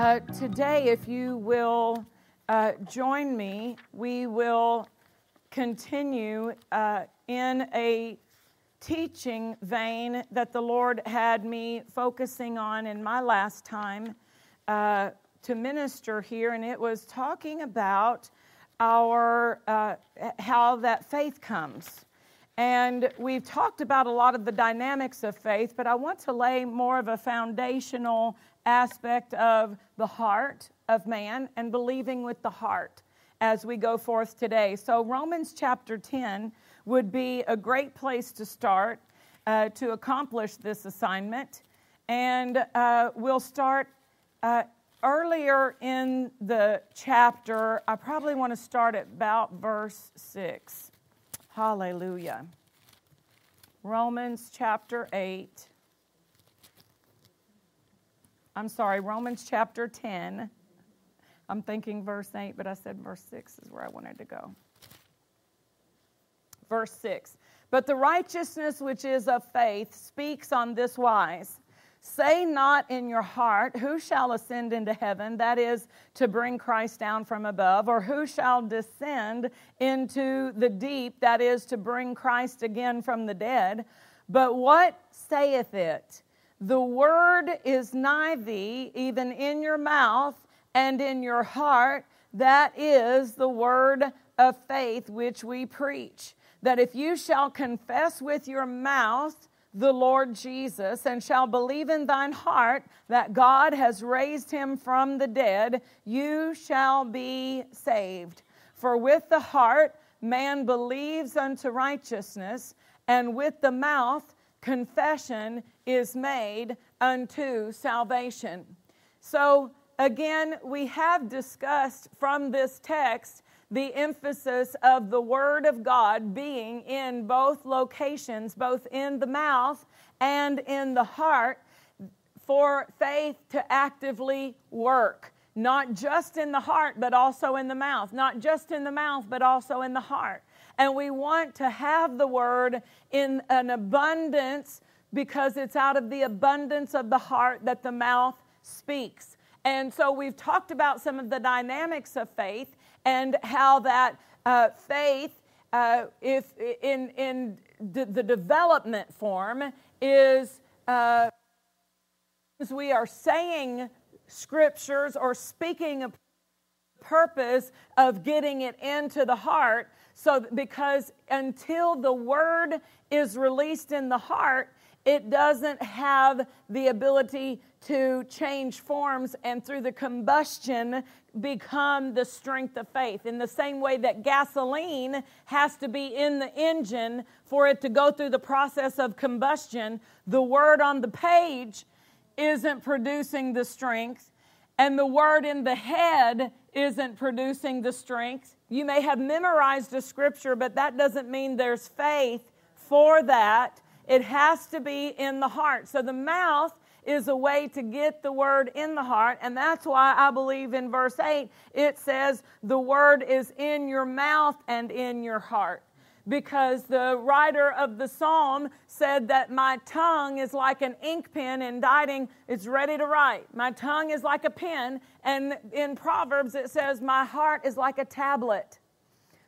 Uh, today, if you will uh, join me, we will continue uh, in a teaching vein that the Lord had me focusing on in my last time uh, to minister here, and it was talking about our uh, how that faith comes. And we've talked about a lot of the dynamics of faith, but I want to lay more of a foundational aspect of the heart of man and believing with the heart as we go forth today. So, Romans chapter 10 would be a great place to start uh, to accomplish this assignment. And uh, we'll start uh, earlier in the chapter. I probably want to start at about verse 6. Hallelujah. Romans chapter 8. I'm sorry, Romans chapter 10. I'm thinking verse 8, but I said verse 6 is where I wanted to go. Verse 6. But the righteousness which is of faith speaks on this wise Say not in your heart, Who shall ascend into heaven? That is, to bring Christ down from above, or who shall descend into the deep? That is, to bring Christ again from the dead. But what saith it? The word is nigh thee, even in your mouth and in your heart. That is the word of faith which we preach. That if you shall confess with your mouth the Lord Jesus and shall believe in thine heart that God has raised him from the dead, you shall be saved. For with the heart man believes unto righteousness, and with the mouth confession is made unto salvation. So, again, we have discussed from this text the emphasis of the Word of God being in both locations, both in the mouth and in the heart, for faith to actively work. Not just in the heart, but also in the mouth. Not just in the mouth, but also in the heart. And we want to have the Word in an abundance because it's out of the abundance of the heart that the mouth speaks. And so we've talked about some of the dynamics of faith and how that uh, faith, uh, if in in the, the development form, is uh, we are saying scriptures or speaking a purpose of getting it into the heart. So, because until the word is released in the heart, it doesn't have the ability to change forms and through the combustion become the strength of faith. In the same way that gasoline has to be in the engine for it to go through the process of combustion, the word on the page isn't producing the strength, and the word in the head isn't producing the strength. You may have memorized a scripture, but that doesn't mean there's faith for that. It has to be in the heart. So the mouth is a way to get the word in the heart. And that's why I believe in verse 8 it says, The word is in your mouth and in your heart. Because the writer of the psalm said that my tongue is like an ink pen inditing, it's ready to write. My tongue is like a pen. And in Proverbs it says, My heart is like a tablet.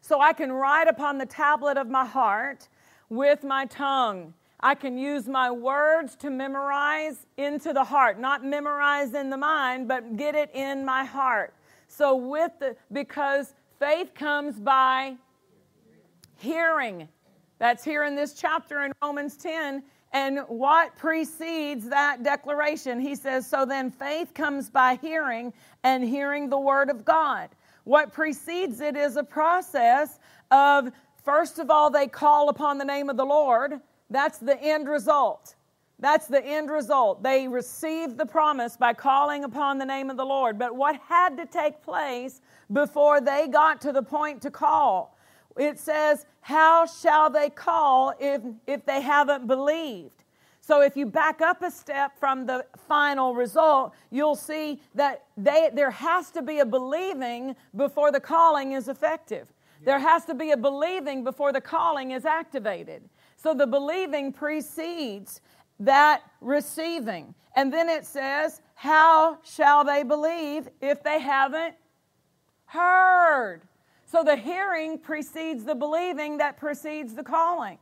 So I can write upon the tablet of my heart with my tongue. I can use my words to memorize into the heart, not memorize in the mind, but get it in my heart. So, with the, because faith comes by hearing. That's here in this chapter in Romans 10. And what precedes that declaration? He says, So then faith comes by hearing, and hearing the word of God. What precedes it is a process of, first of all, they call upon the name of the Lord. That's the end result. That's the end result. They received the promise by calling upon the name of the Lord. But what had to take place before they got to the point to call? It says, How shall they call if, if they haven't believed? So if you back up a step from the final result, you'll see that they, there has to be a believing before the calling is effective. There has to be a believing before the calling is activated. So the believing precedes that receiving. And then it says, How shall they believe if they haven't heard? So the hearing precedes the believing that precedes the calling.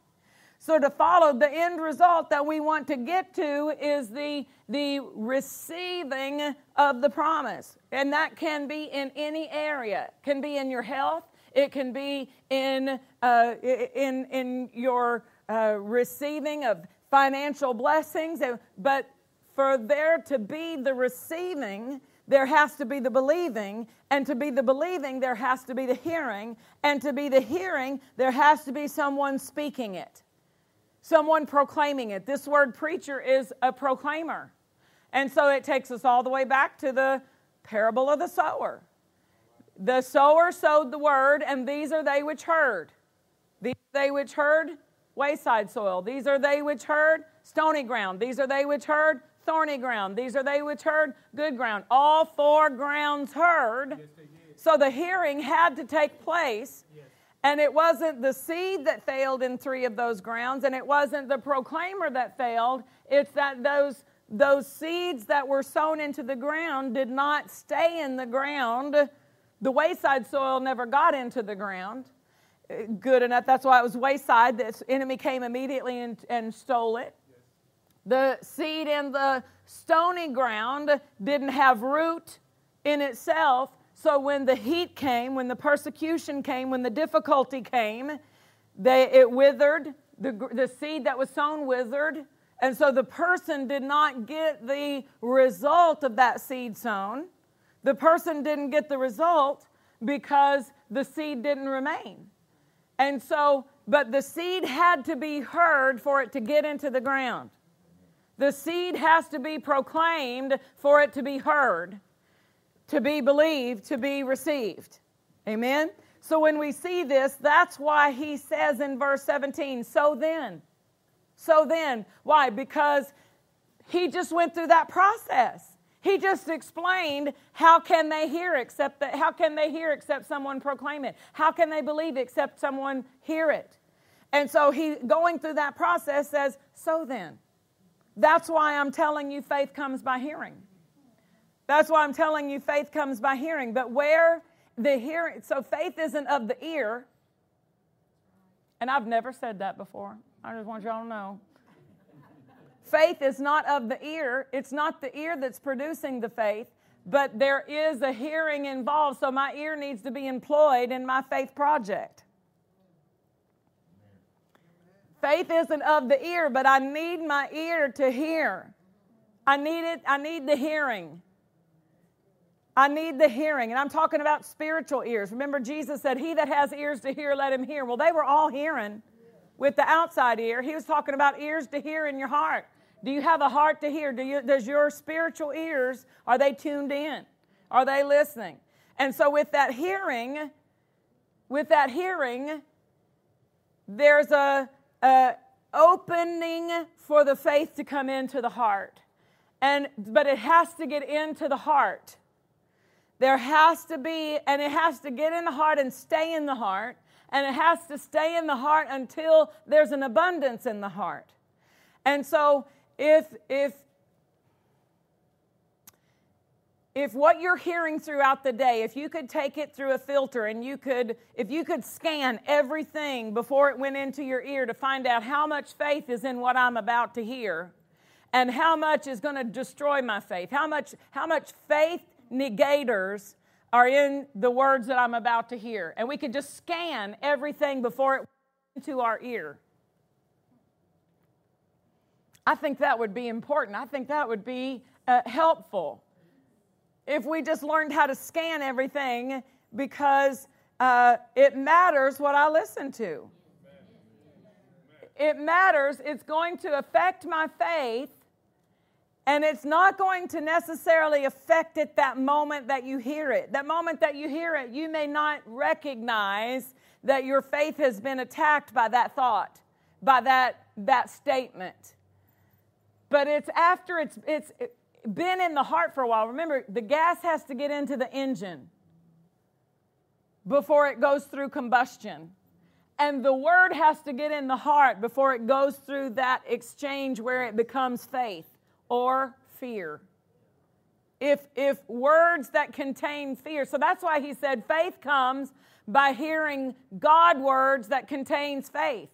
So to follow the end result that we want to get to is the, the receiving of the promise. And that can be in any area. It can be in your health. It can be in, uh, in, in your uh, receiving of financial blessings, but for there to be the receiving, there has to be the believing, and to be the believing, there has to be the hearing, and to be the hearing, there has to be someone speaking it, someone proclaiming it. This word preacher is a proclaimer. And so it takes us all the way back to the parable of the sower. The sower sowed the word, and these are they which heard. These they which heard wayside soil. These are they which heard stony ground. These are they which heard thorny ground. These are they which heard good ground. All four grounds heard. Yes, so the hearing had to take place. Yes. And it wasn't the seed that failed in three of those grounds, and it wasn't the proclaimer that failed. It's that those, those seeds that were sown into the ground did not stay in the ground. The wayside soil never got into the ground good enough. That's why it was wayside. The enemy came immediately and, and stole it. The seed in the stony ground didn't have root in itself. So when the heat came, when the persecution came, when the difficulty came, they, it withered. The, the seed that was sown withered. And so the person did not get the result of that seed sown. The person didn't get the result because the seed didn't remain. And so, but the seed had to be heard for it to get into the ground. The seed has to be proclaimed for it to be heard, to be believed, to be received. Amen? So when we see this, that's why he says in verse 17, so then. So then. Why? Because he just went through that process. He just explained how can they hear except that how can they hear except someone proclaim it? How can they believe except someone hear it? And so he going through that process says, "So then, that's why I'm telling you faith comes by hearing. That's why I'm telling you faith comes by hearing. But where the hearing, so faith isn't of the ear. And I've never said that before. I just want y'all to know. Faith is not of the ear, it's not the ear that's producing the faith, but there is a hearing involved, so my ear needs to be employed in my faith project. Faith isn't of the ear, but I need my ear to hear. I need it, I need the hearing. I need the hearing. And I'm talking about spiritual ears. Remember, Jesus said, He that has ears to hear, let him hear. Well, they were all hearing with the outside ear. He was talking about ears to hear in your heart. Do you have a heart to hear? Do you, does your spiritual ears, are they tuned in? Are they listening? And so with that hearing, with that hearing, there's a, a opening for the faith to come into the heart. And but it has to get into the heart. There has to be, and it has to get in the heart and stay in the heart, and it has to stay in the heart until there's an abundance in the heart. And so if if if what you're hearing throughout the day if you could take it through a filter and you could if you could scan everything before it went into your ear to find out how much faith is in what i'm about to hear and how much is going to destroy my faith how much how much faith negators are in the words that i'm about to hear. And we could just scan everything before it went into our ear I think that would be important. I think that would be uh, helpful if we just learned how to scan everything because uh, it matters what I listen to. it matters. It's going to affect my faith, and it's not going to necessarily affect it that moment that you hear it. That moment that you hear it, you may not recognize that your faith has been attacked by that thought, by that, that statement. But it's after it's, it's been in the heart for a while. Remember, the gas has to get into the engine before it goes through combustion. And the word has to get in the heart before it goes through that exchange where it becomes faith or fear. If, if words that contain fear, so that's why he said faith comes by hearing God words that contains faith.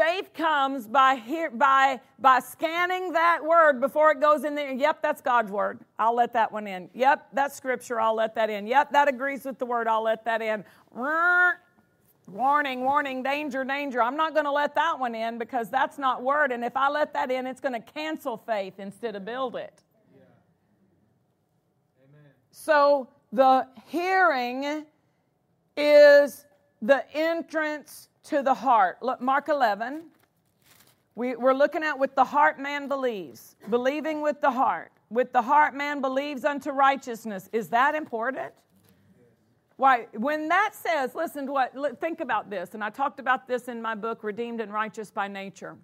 Faith comes by, hear, by, by scanning that word before it goes in there. Yep, that's God's word. I'll let that one in. Yep, that's scripture. I'll let that in. Yep, that agrees with the word. I'll let that in. Warning, warning, danger, danger. I'm not going to let that one in because that's not word. And if I let that in, it's going to cancel faith instead of build it. So the hearing is the entrance to the heart. Look, Mark 11. We, we're looking at with the heart man believes, believing with the heart. With the heart man believes unto righteousness. Is that important? Why, when that says, listen to what, think about this, and I talked about this in my book, Redeemed and Righteous by Nature.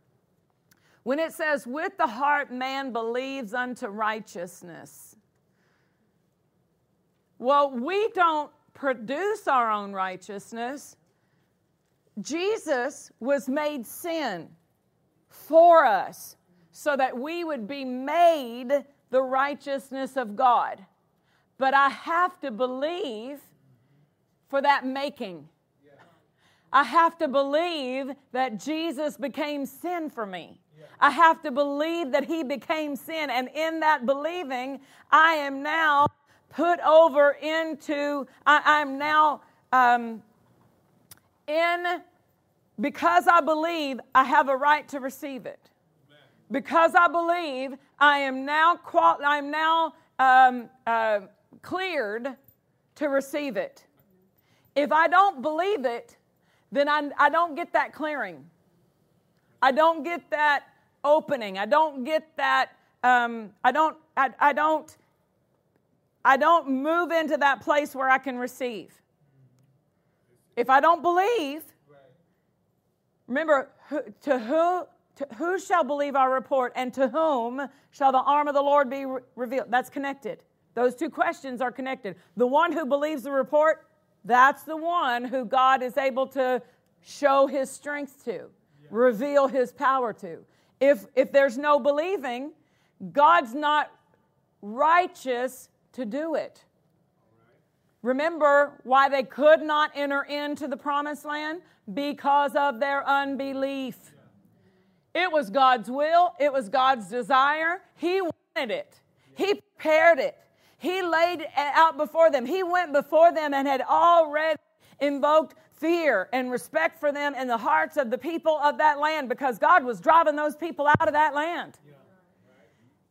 When it says, with the heart man believes unto righteousness, well, we don't produce our own righteousness. Jesus was made sin for us so that we would be made the righteousness of God. But I have to believe for that making. I have to believe that Jesus became sin for me. I have to believe that he became sin. And in that believing, I am now put over into, I, am now um, in, because I believe I have a right to receive it. Because I believe I am now, qual- I am now um, uh, cleared to receive it. If I don't believe it, then I, I don't get that clearing. I don't get that opening. I don't get that. Um, I don't. I, I don't. I don't move into that place where I can receive. If I don't believe, remember, to who, to who shall believe our report and to whom shall the arm of the Lord be re- revealed? That's connected. Those two questions are connected. The one who believes the report, that's the one who God is able to show his strength to, yeah. reveal his power to. If, if there's no believing, God's not righteous to do it. Remember why they could not enter into the promised land? Because of their unbelief. It was God's will, it was God's desire. He wanted it, He prepared it, He laid it out before them. He went before them and had already invoked fear and respect for them in the hearts of the people of that land because God was driving those people out of that land.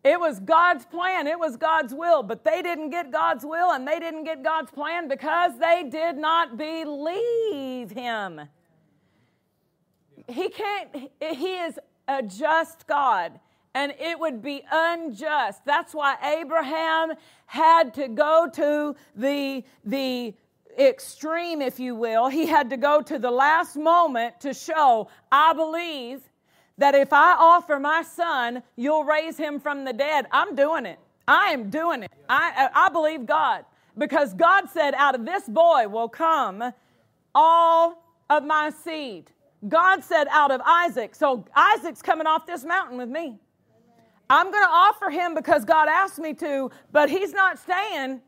It was God's plan, it was God's will, but they didn't get God's will and they didn't get God's plan because they did not believe Him. He can't, He is a just God and it would be unjust. That's why Abraham had to go to the, the extreme, if you will. He had to go to the last moment to show, I believe that if I offer my son, you'll raise him from the dead. I'm doing it. I am doing it. I, I believe God because God said, out of this boy will come all of my seed. God said, out of Isaac. So Isaac's coming off this mountain with me. I'm going to offer him because God asked me to, but he's not staying.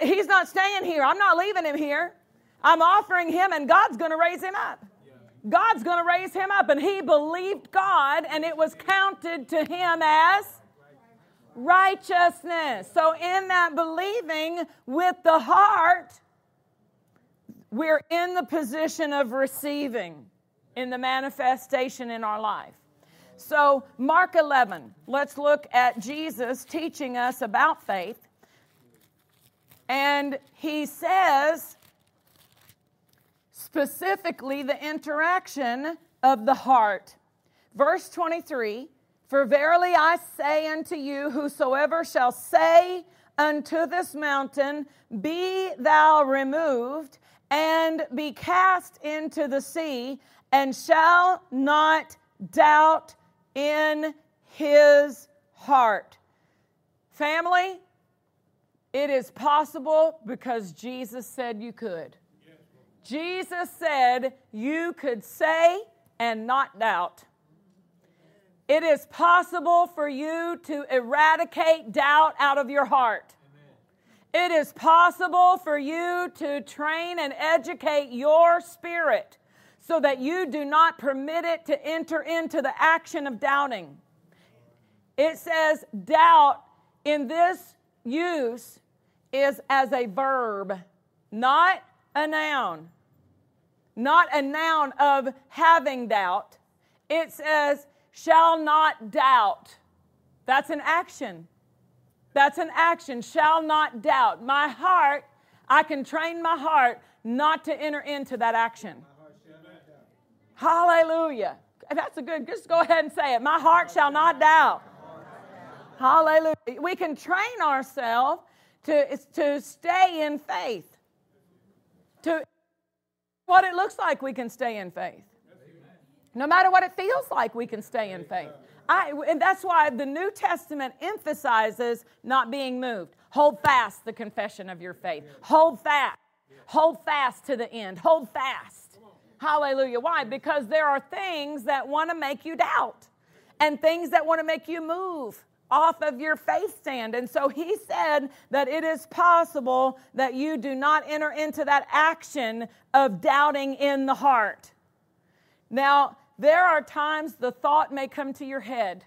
He's not staying here. I'm not leaving him here. I'm offering him, and God's going to raise him up. God's going to raise him up. And he believed God, and it was counted to him as righteousness. So, in that believing with the heart, we're in the position of receiving in the manifestation in our life. So, Mark 11, let's look at Jesus teaching us about faith. And he says, specifically the interaction of the heart. Verse 23 For verily I say unto you, whosoever shall say unto this mountain, Be thou removed, and be cast into the sea, and shall not doubt in his heart. Family, it is possible because Jesus said you could. Jesus said you could say and not doubt. It is possible for you to eradicate doubt out of your heart. It is possible for you to train and educate your spirit so that you do not permit it to enter into the action of doubting. It says doubt in this use is as a verb, not a noun. Not a noun of having doubt. It says, shall not doubt. That's an action. That's an action. Shall not doubt. My heart, I can train my heart not to enter into that action. Hallelujah. That's a good, just go ahead and say it. My heart shall not doubt. Hallelujah. We can train ourselves to, to stay in faith. To what it looks like, we can stay in faith. No matter what it feels like, we can stay in faith. I, and that's why the New Testament emphasizes not being moved. Hold fast the confession of your faith. Hold fast. Hold fast to the end. Hold fast. Hallelujah. Why? Because there are things that want to make you doubt and things that want to make you move off of your faith stand. And so he said that it is possible that you do not enter into that action of doubting in the heart. Now, there are times the thought may come to your head.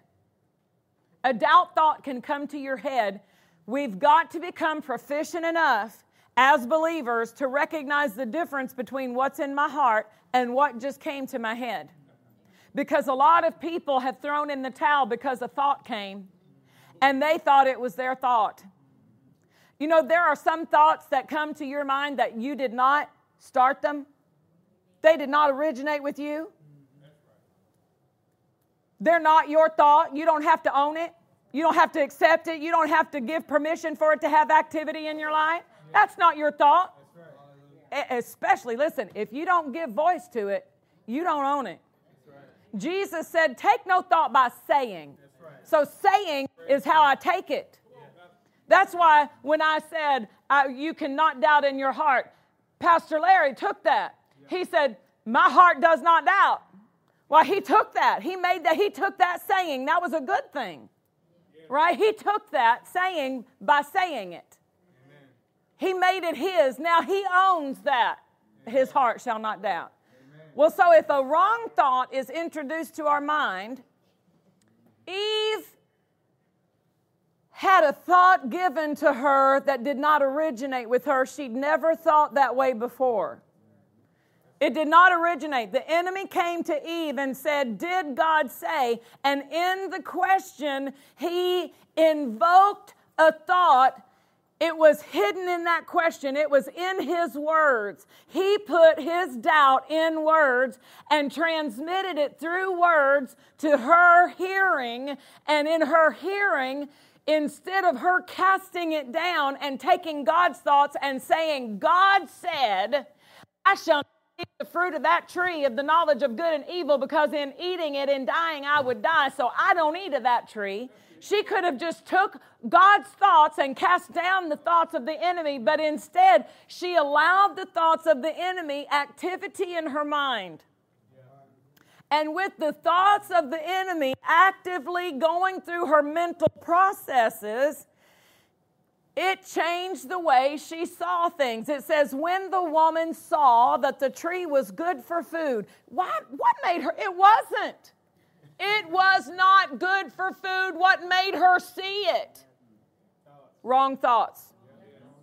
A doubt thought can come to your head. We've got to become proficient enough as believers to recognize the difference between what's in my heart and what just came to my head. Because a lot of people have thrown in the towel because a thought came and they thought it was their thought. You know, there are some thoughts that come to your mind that you did not start them, they did not originate with you. They're not your thought. You don't have to own it. You don't have to accept it. You don't have to give permission for it to have activity in your life. That's not your thought. Especially, listen, if you don't give voice to it, you don't own it. Jesus said, Take no thought by saying. So saying is how I take it. That's why when I said uh, you cannot doubt in your heart, Pastor Larry took that. He said, My heart does not doubt. Well, he took that. He made that, he took that saying. That was a good thing. Right? He took that saying by saying it. He made it his. Now he owns that. His heart shall not doubt. Well, so if a wrong thought is introduced to our mind, Eve had a thought given to her that did not originate with her. She'd never thought that way before. It did not originate. The enemy came to Eve and said, Did God say? And in the question, he invoked a thought it was hidden in that question. It was in his words. He put his doubt in words and transmitted it through words to her hearing. And in her hearing, instead of her casting it down and taking God's thoughts and saying, God said, I shall eat the fruit of that tree of the knowledge of good and evil because in eating it and dying I would die. So I don't eat of that tree. She could have just took God's thoughts and cast down the thoughts of the enemy, but instead she allowed the thoughts of the enemy activity in her mind. And with the thoughts of the enemy actively going through her mental processes, it changed the way she saw things. It says, when the woman saw that the tree was good for food, what, what made her? It wasn't. It was not good for food. What made her see it? Wrong thoughts.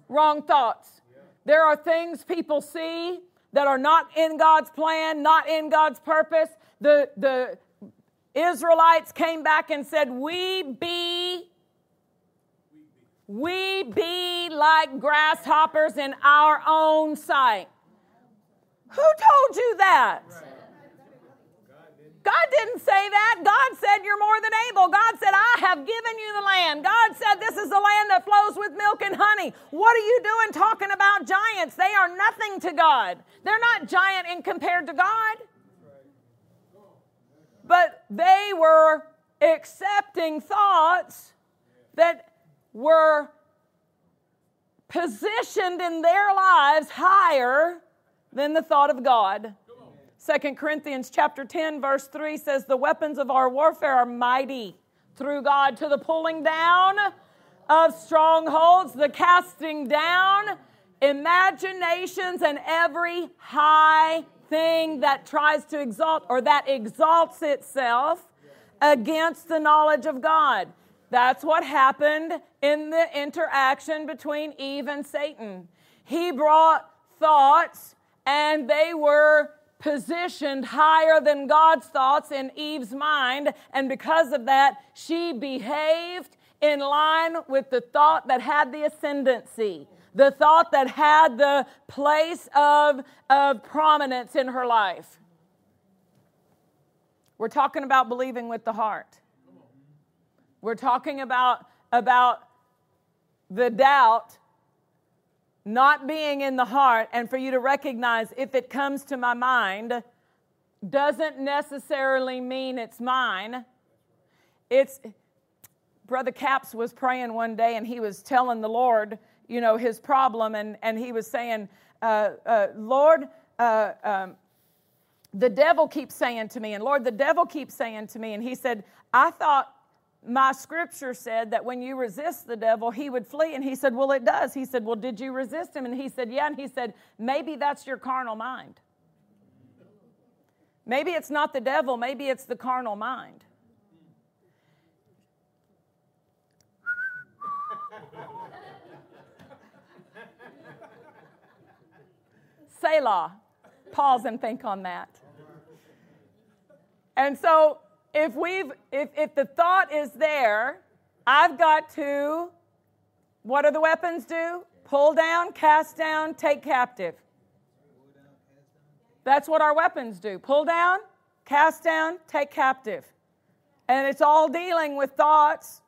Wrong thoughts. There are things people see that are not in God's plan, not in God's purpose. The, the Israelites came back and said, We be we be like grasshoppers in our own sight. Who told you that? God didn't say that. God said, You're more than able. God said, I have given you the land. God said, This is the land that flows with milk and honey. What are you doing talking about giants? They are nothing to God. They're not giant in compared to God. But they were accepting thoughts that were positioned in their lives higher than the thought of God. Second Corinthians chapter 10 verse 3 says the weapons of our warfare are mighty through God to the pulling down of strongholds, the casting down imaginations and every high thing that tries to exalt or that exalts itself against the knowledge of God. That's what happened in the interaction between Eve and Satan. He brought thoughts and they were positioned higher than God's thoughts in Eve's mind. And because of that, she behaved in line with the thought that had the ascendancy, the thought that had the place of, of prominence in her life. We're talking about believing with the heart. We're talking about, about the doubt not being in the heart, and for you to recognize if it comes to my mind, doesn't necessarily mean it's mine. It's Brother Capps was praying one day and he was telling the Lord, you know, his problem, and, and he was saying, uh, uh, Lord, uh, um, the devil keeps saying to me, and Lord, the devil keeps saying to me, and he said, I thought my scripture said that when you resist the devil, he would flee. And he said, Well, it does. He said, Well, did you resist him? And he said, Yeah. And he said, Maybe that's your carnal mind. Maybe it's not the devil, maybe it's the carnal mind. Selah. Pause and think on that. And so if we've if, if the thought is there i've got to what do the weapons do? Pull down cast down take captive. That's what our weapons do. Pull down cast down take captive. And it's all dealing with thoughts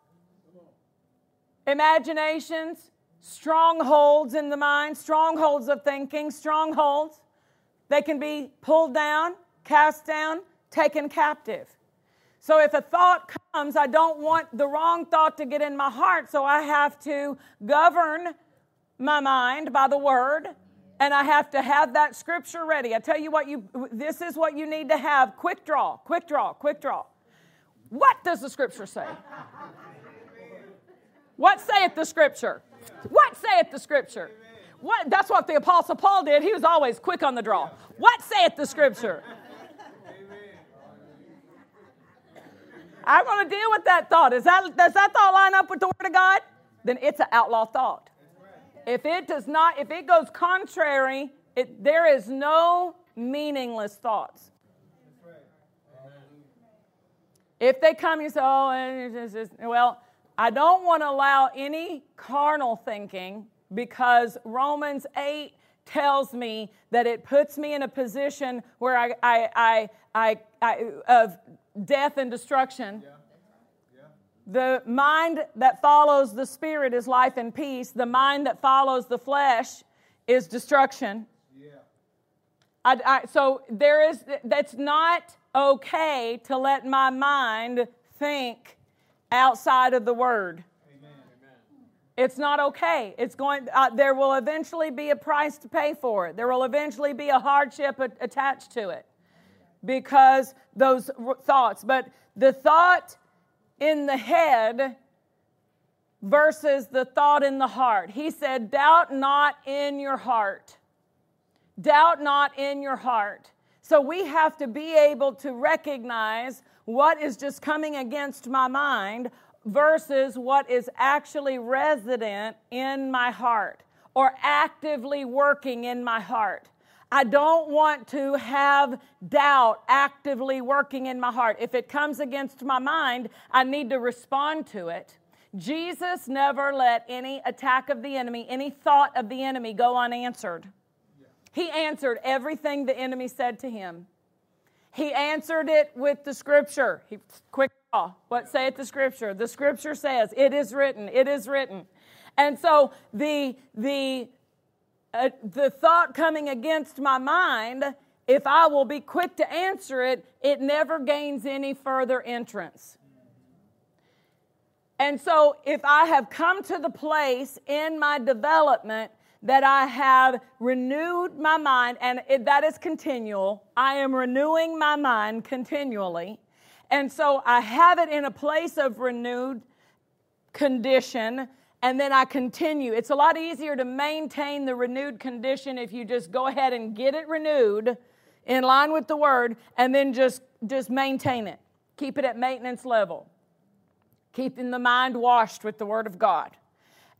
imaginations strongholds in the mind strongholds of thinking strongholds. They can be pulled down cast down taken captive so if a thought comes, I don't want the wrong thought to get in my heart, so I have to govern my mind by the word and I have to have that scripture ready. I tell you what you this is what you need to have. Quick draw, quick draw, quick draw. What does the scripture say? What saith the scripture? What saith the scripture? What that's what the apostle Paul did. He was always quick on the draw. What saith the scripture? I'm going to deal with that thought. Is that, does that thought line up with the Word of God? Then it's an outlaw thought. If it does not, if it goes contrary, it, there is no meaningless thoughts. If they come, you say, oh, well, I don't want to allow any carnal thinking because Romans 8 tells me that it puts me in a position where I, I, I, I, I of death and destruction. Yeah. The mind that follows the spirit is life and peace. The mind that follows the flesh is destruction. Yeah. I, I, so there is that's not okay to let my mind think outside of the word. Amen. It's not okay. It's going. Uh, there will eventually be a price to pay for it. There will eventually be a hardship a- attached to it because those thoughts. But the thought in the head versus the thought in the heart. He said, Doubt not in your heart. Doubt not in your heart. So we have to be able to recognize what is just coming against my mind versus what is actually resident in my heart or actively working in my heart. I don't want to have doubt actively working in my heart. If it comes against my mind, I need to respond to it. Jesus never let any attack of the enemy, any thought of the enemy go unanswered. He answered everything the enemy said to him. He answered it with the scripture. He, quick call. What saith the scripture? The scripture says, It is written, it is written. And so the, the, uh, the thought coming against my mind, if I will be quick to answer it, it never gains any further entrance. And so, if I have come to the place in my development that I have renewed my mind, and it, that is continual. I am renewing my mind continually. And so I have it in a place of renewed condition, and then I continue. It's a lot easier to maintain the renewed condition if you just go ahead and get it renewed in line with the word, and then just, just maintain it. Keep it at maintenance level. Keeping the mind washed with the word of God.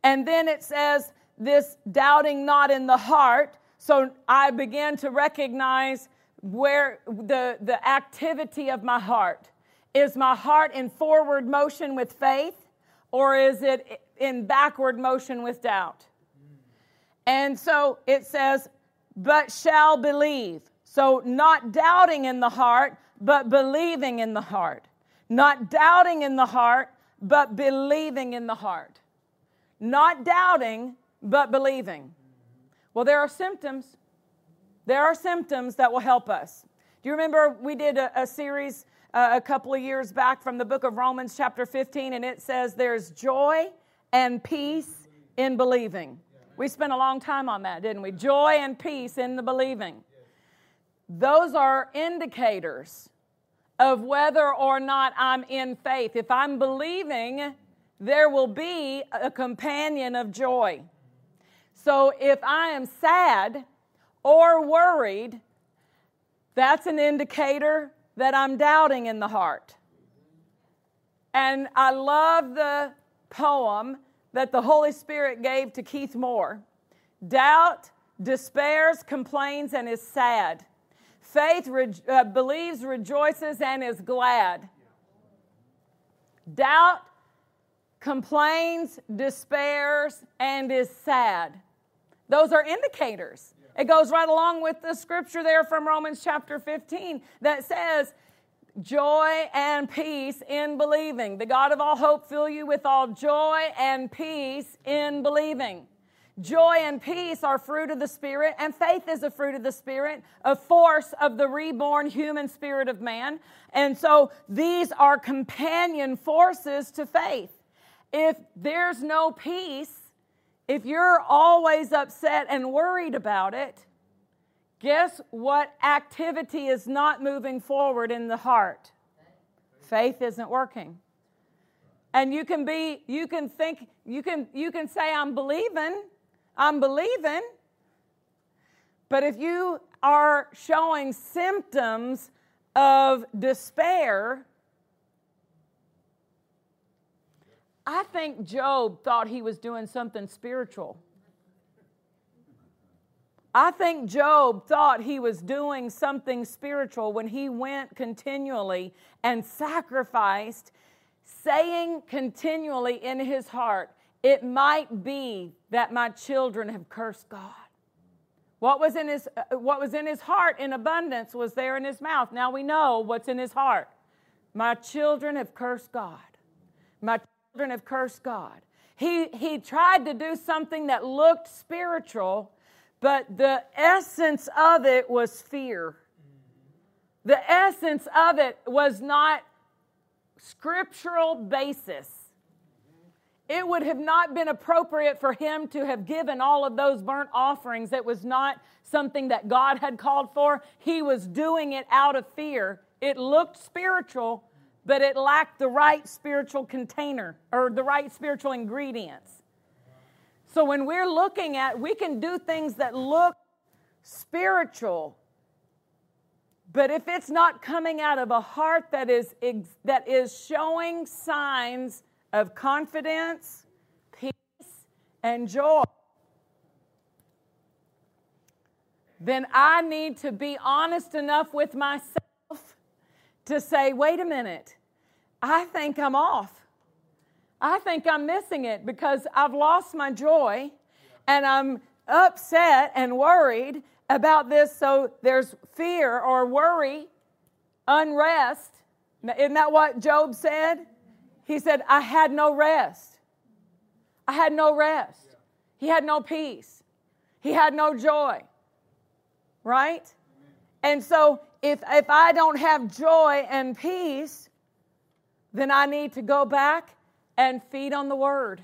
And then it says, this doubting not in the heart. So I began to recognize where the, the activity of my heart. Is my heart in forward motion with faith or is it in backward motion with doubt? And so it says, but shall believe. So not doubting in the heart, but believing in the heart. Not doubting in the heart, but believing in the heart. Not doubting, but believing. Well, there are symptoms. There are symptoms that will help us. Do you remember we did a, a series uh, a couple of years back from the book of Romans, chapter 15, and it says there's joy and peace in believing. We spent a long time on that, didn't we? Joy and peace in the believing. Those are indicators of whether or not I'm in faith. If I'm believing, there will be a companion of joy. So if I am sad or worried, that's an indicator that I'm doubting in the heart. And I love the poem that the Holy Spirit gave to Keith Moore doubt, despairs, complains, and is sad. Faith re- uh, believes, rejoices, and is glad. Doubt, complains, despairs, and is sad. Those are indicators. It goes right along with the scripture there from Romans chapter 15 that says, Joy and peace in believing. The God of all hope fill you with all joy and peace in believing. Joy and peace are fruit of the Spirit, and faith is a fruit of the Spirit, a force of the reborn human spirit of man. And so these are companion forces to faith. If there's no peace, if you're always upset and worried about it, guess what activity is not moving forward in the heart? Faith isn't working. And you can be, you can think, you can, you can say, I'm believing, I'm believing. But if you are showing symptoms of despair, I think Job thought he was doing something spiritual. I think Job thought he was doing something spiritual when he went continually and sacrificed, saying continually in his heart, It might be that my children have cursed God. What was, in his, uh, what was in his heart in abundance was there in his mouth. Now we know what's in his heart. My children have cursed God. My children have cursed God. He, he tried to do something that looked spiritual, but the essence of it was fear. The essence of it was not scriptural basis. It would have not been appropriate for him to have given all of those burnt offerings. It was not something that God had called for. He was doing it out of fear. It looked spiritual, but it lacked the right spiritual container or the right spiritual ingredients. So when we're looking at, we can do things that look spiritual, but if it's not coming out of a heart that is, that is showing signs of confidence, peace, and joy, then I need to be honest enough with myself to say, wait a minute, I think I'm off. I think I'm missing it because I've lost my joy and I'm upset and worried about this. So there's fear or worry, unrest. Isn't that what Job said? He said, I had no rest. I had no rest. He had no peace. He had no joy. Right? And so if, if I don't have joy and peace, then I need to go back and feed on the word.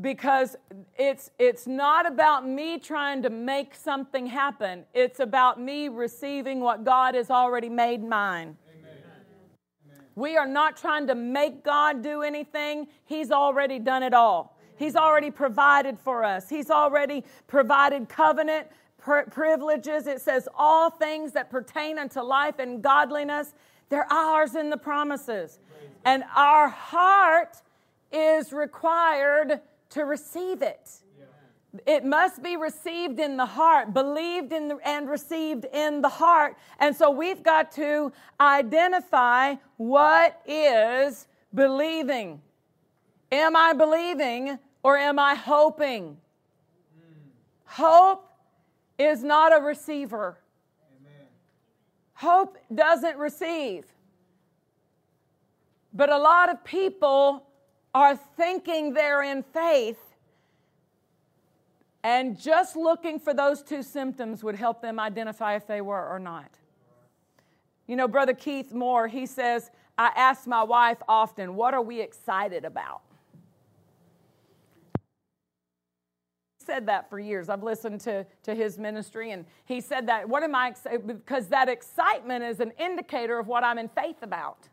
Because it's it's not about me trying to make something happen. It's about me receiving what god has already made mine. We are not trying to make god do anything. He's already done it all. He's already provided for us. He's already provided covenant privileges. It says all things that pertain unto life and godliness they're ours in the promises and our heart is required to receive it. It must be received in the heart, believed in the, and received in the heart. And so we've got to identify what is believing. Am I believing or am I hoping? Hmm. Hope is not a receiver. Hope doesn't receive. But a lot of people are thinking they're in faith, and just looking for those two symptoms would help them identify if they were or not. You know, Brother Keith Moore, he says, I ask my wife often, what are we excited about? He said that for years. I've listened to, to his ministry, and he said that. What am I excited? Because that excitement is an indicator of what I'm in faith about.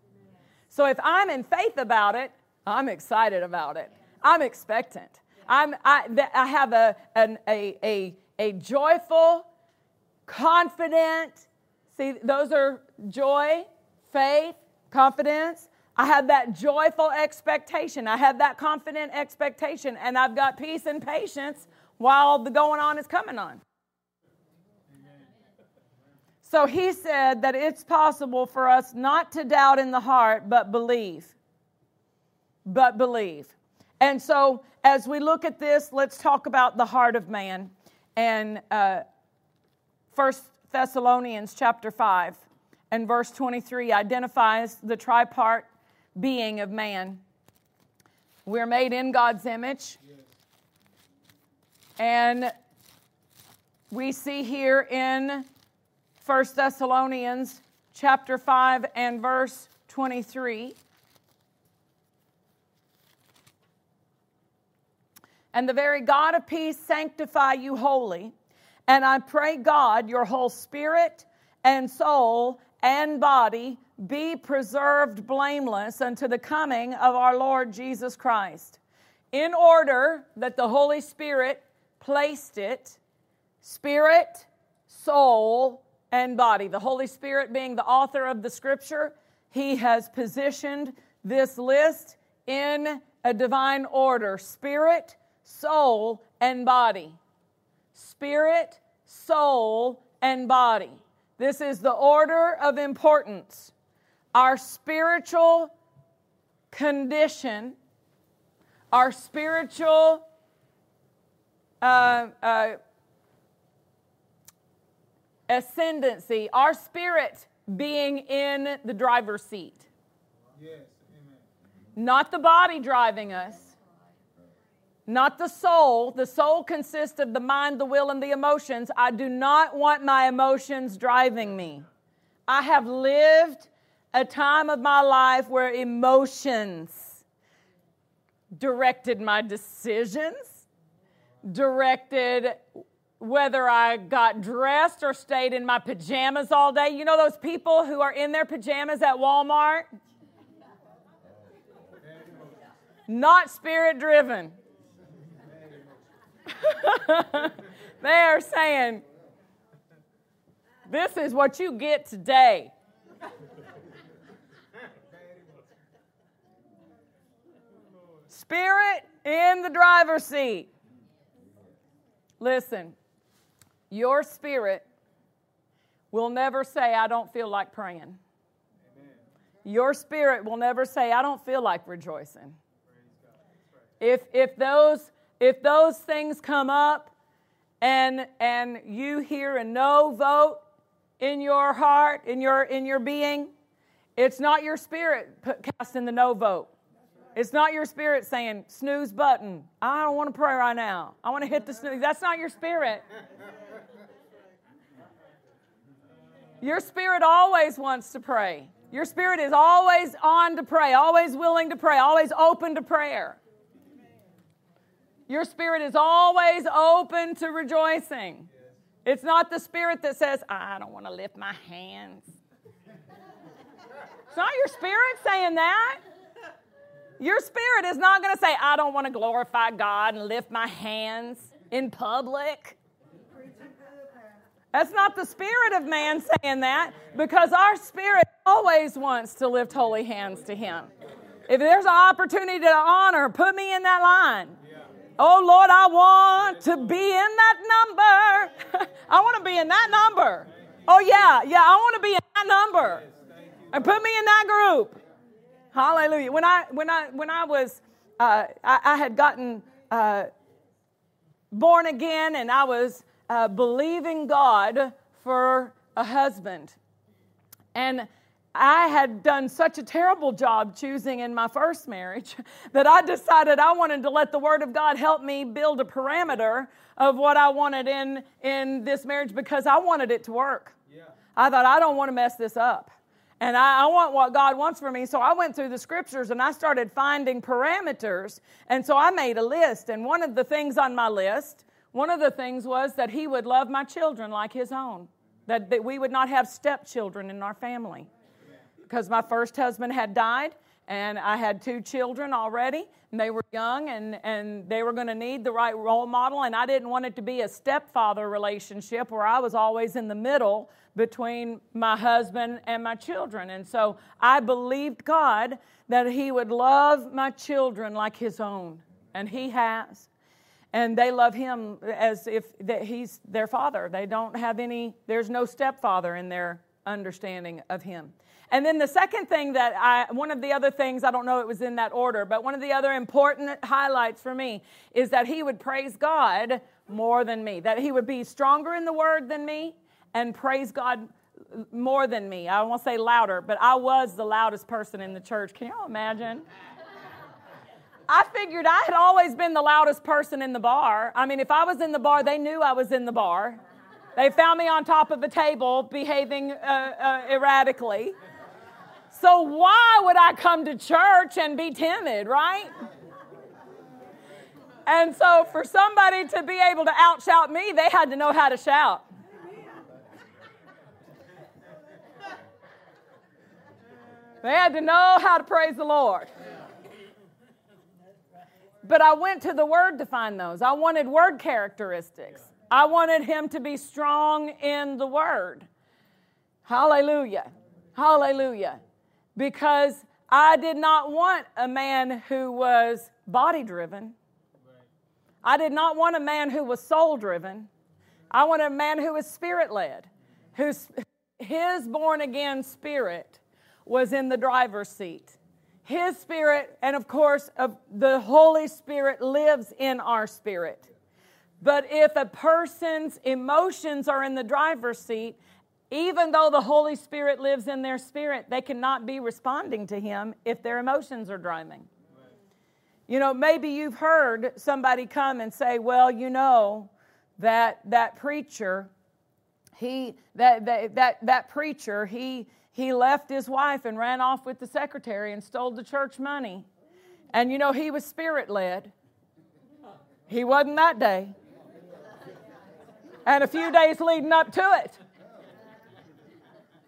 So if I'm in faith about it, I'm excited about it. I'm expectant. I'm, I, I have a, an, a, a, a joyful, confident, see, those are joy, faith, confidence. I have that joyful expectation. I have that confident expectation, and I've got peace and patience while the going on is coming on. So he said that it's possible for us not to doubt in the heart, but believe but believe. And so, as we look at this, let's talk about the heart of man. And uh, Thessalonians chapter 5 and verse 23 identifies the tripart being of man. We're made in God's image. And we see here in First Thessalonians chapter 5 and verse 23 and the very God of peace sanctify you wholly. And I pray, God, your whole spirit and soul and body be preserved blameless unto the coming of our Lord Jesus Christ. In order that the Holy Spirit placed it, spirit, soul, and body. The Holy Spirit being the author of the scripture, he has positioned this list in a divine order spirit, soul, and body. Spirit, soul, and body. This is the order of importance. Our spiritual condition, our spiritual uh, uh, ascendancy, our spirit being in the driver's seat. Yes, Not the body driving us, not the soul. The soul consists of the mind, the will, and the emotions. I do not want my emotions driving me. I have lived a time of my life where emotions directed my decisions, directed whether I got dressed or stayed in my pajamas all day. You know those people who are in their pajamas at Walmart? Not spirit driven. they are saying, This is what you get today. Spirit in the driver's seat. Listen, your spirit will never say, I don't feel like praying. Amen. Your spirit will never say, I don't feel like rejoicing. If, if those if those things come up and and you hear a no vote in your heart, in your in your being, it's not your spirit put, casting the no vote. It's not your spirit saying snooze button. I don't want to pray right now. I want to hit the snooze. That's not your spirit. Your spirit always wants to pray. Your spirit is always on to pray, always willing to pray, always open to prayer. Your spirit is always open to rejoicing. It's not the spirit that says, I don't want to lift my hands. It's not your spirit saying that. Your spirit is not going to say, I don't want to glorify God and lift my hands in public. That's not the spirit of man saying that because our spirit always wants to lift holy hands to Him. If there's an opportunity to honor, put me in that line. Oh Lord, I want to be in that number. I want to be in that number. Oh yeah, yeah, I want to be in that number. And put me in that group. Hallelujah. When I when I when I was uh, I, I, had gotten uh, born again and I was uh, believing God for a husband. And I had done such a terrible job choosing in my first marriage that I decided I wanted to let the Word of God help me build a parameter of what I wanted in, in this marriage because I wanted it to work. Yeah. I thought, I don't want to mess this up. And I, I, want what God wants for me. So I went through the scriptures and I started finding parameters. And so I made a list. And one of the things on my list one of the things was that he would love my children like his own, that, that we would not have stepchildren in our family. Because my first husband had died, and I had two children already, and they were young, and, and they were going to need the right role model, and I didn't want it to be a stepfather relationship where I was always in the middle between my husband and my children. And so I believed God that He would love my children like His own, and He has and they love him as if he's their father. They don't have any, there's no stepfather in their understanding of him. And then the second thing that I, one of the other things, I don't know it was in that order, but one of the other important highlights for me is that he would praise God more than me, that he would be stronger in the word than me and praise God more than me. I won't say louder, but I was the loudest person in the church. Can y'all imagine? I figured I had always been the loudest person in the bar. I mean, if I was in the bar, they knew I was in the bar. They found me on top of a table behaving uh, uh, erratically. So, why would I come to church and be timid, right? And so, for somebody to be able to outshout me, they had to know how to shout. They had to know how to praise the Lord. But I went to the Word to find those. I wanted Word characteristics. I wanted him to be strong in the Word. Hallelujah. Hallelujah. Because I did not want a man who was body driven. I did not want a man who was soul driven. I wanted a man who was spirit led, whose his born again spirit was in the driver's seat. His Spirit, and of course, of the Holy Spirit lives in our spirit. But if a person's emotions are in the driver's seat, even though the Holy Spirit lives in their spirit, they cannot be responding to Him if their emotions are driving. You know, maybe you've heard somebody come and say, "Well, you know, that that preacher, he that that that, that preacher, he he left his wife and ran off with the secretary and stole the church money. And you know, he was spirit led. He wasn't that day. And a few days leading up to it,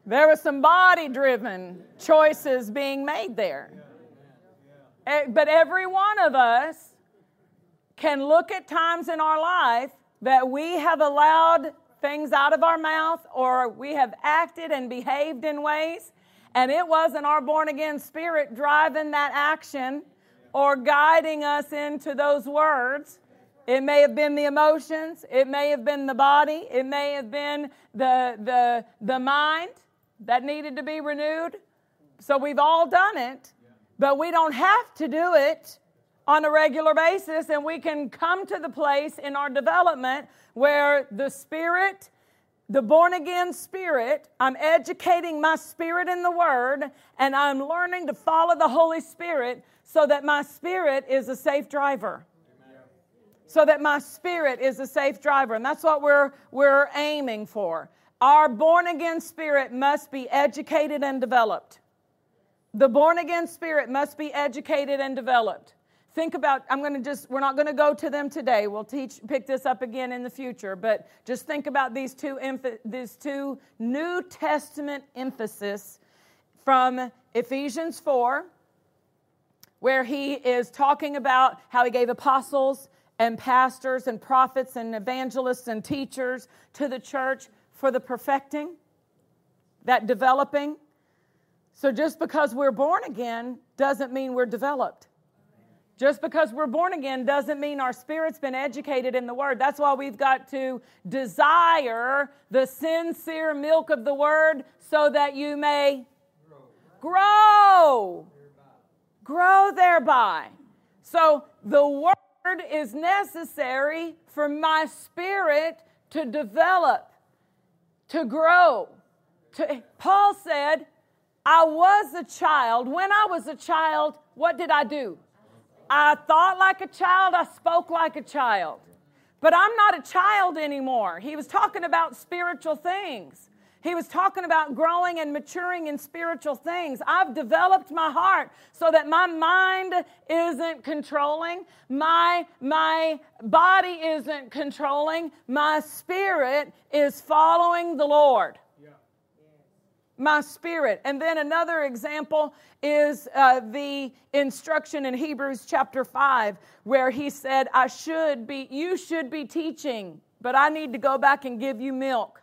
there was some body driven choices being made there. Eh, but every one of us can look at times in our life that we have allowed things out of our mouth or we have acted and behaved in ways, and it wasn't our born again spirit driving that action or guiding us into those words. It may have been the emotions, it may have been the body, it may have been the, the, the mind that needed to be renewed. So we've all done it, but we don't have to do it on a regular basis, and we can come to the place in our development where the Spirit, the born again spirit, I'm educating my spirit in the Word, and I'm learning to follow the Holy Spirit so that my spirit is a safe driver. So that my spirit is a safe driver. And that's what we're, we're aiming for. Our born again spirit must be educated and developed. The born again spirit must be educated and developed. Think about, I'm going to just, we're not going to go to them today. We'll teach, pick this up again in the future, but just think about these two, these two New Testament emphasis from Ephesians 4, where he is talking about how he gave apostles and pastors and prophets and evangelists and teachers to the church for the perfecting, that developing. So just because we're born again doesn't mean we're developed. Just because we're born again doesn't mean our spirit's been educated in the Word. That's why we've got to desire the sincere milk of the Word so that you may grow. Grow thereby. So the Word is necessary for my spirit to develop, to grow. To, Paul said, I was a child. When I was a child, what did I do? I thought like a child, I spoke like a child. But I'm not a child anymore. He was talking about spiritual things. He was talking about growing and maturing in spiritual things. I've developed my heart so that my mind isn't controlling, my, my body isn't controlling, my spirit is following the Lord my spirit. And then another example is uh, the instruction in Hebrews chapter 5, where he said, I should be, you should be teaching, but I need to go back and give you milk.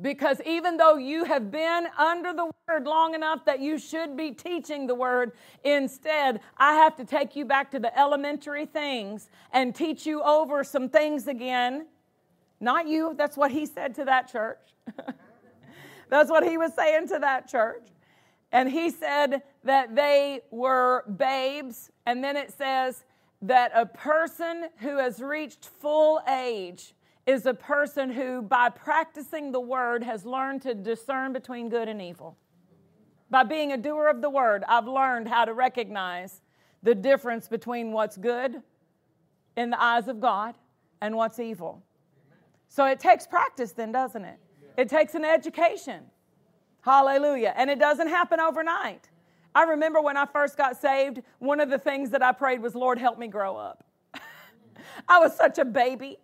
Because even though you have been under the word long enough that you should be teaching the word, instead, I have to take you back to the elementary things and teach you over some things again. Not you, that's what he said to that church. That's what he was saying to that church. And he said that they were babes. And then it says that a person who has reached full age is a person who, by practicing the word, has learned to discern between good and evil. By being a doer of the word, I've learned how to recognize the difference between what's good in the eyes of God and what's evil. So it takes practice, then, doesn't it? It takes an education. Hallelujah. And it doesn't happen overnight. I remember when I first got saved, one of the things that I prayed was, Lord, help me grow up. I was such a baby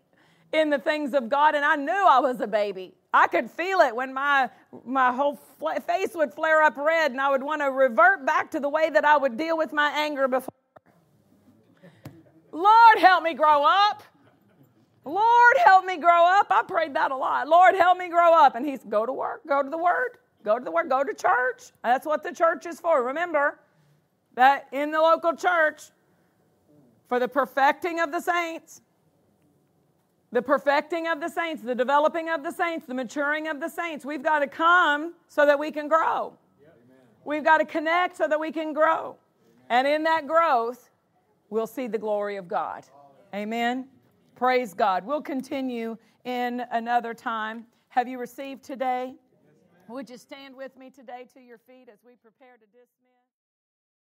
in the things of God, and I knew I was a baby. I could feel it when my, my whole face would flare up red, and I would want to revert back to the way that I would deal with my anger before. Lord, help me grow up. Lord, help me grow up. I prayed that a lot. Lord, help me grow up. And he's go to work, go to the word, go to the word, go to church. That's what the church is for. Remember that in the local church, for the perfecting of the saints, the perfecting of the saints, the developing of the saints, the maturing of the saints, we've got to come so that we can grow. We've got to connect so that we can grow. And in that growth, we'll see the glory of God. Amen. Praise God. We'll continue in another time. Have you received today? Would you stand with me today to your feet as we prepare to dismiss?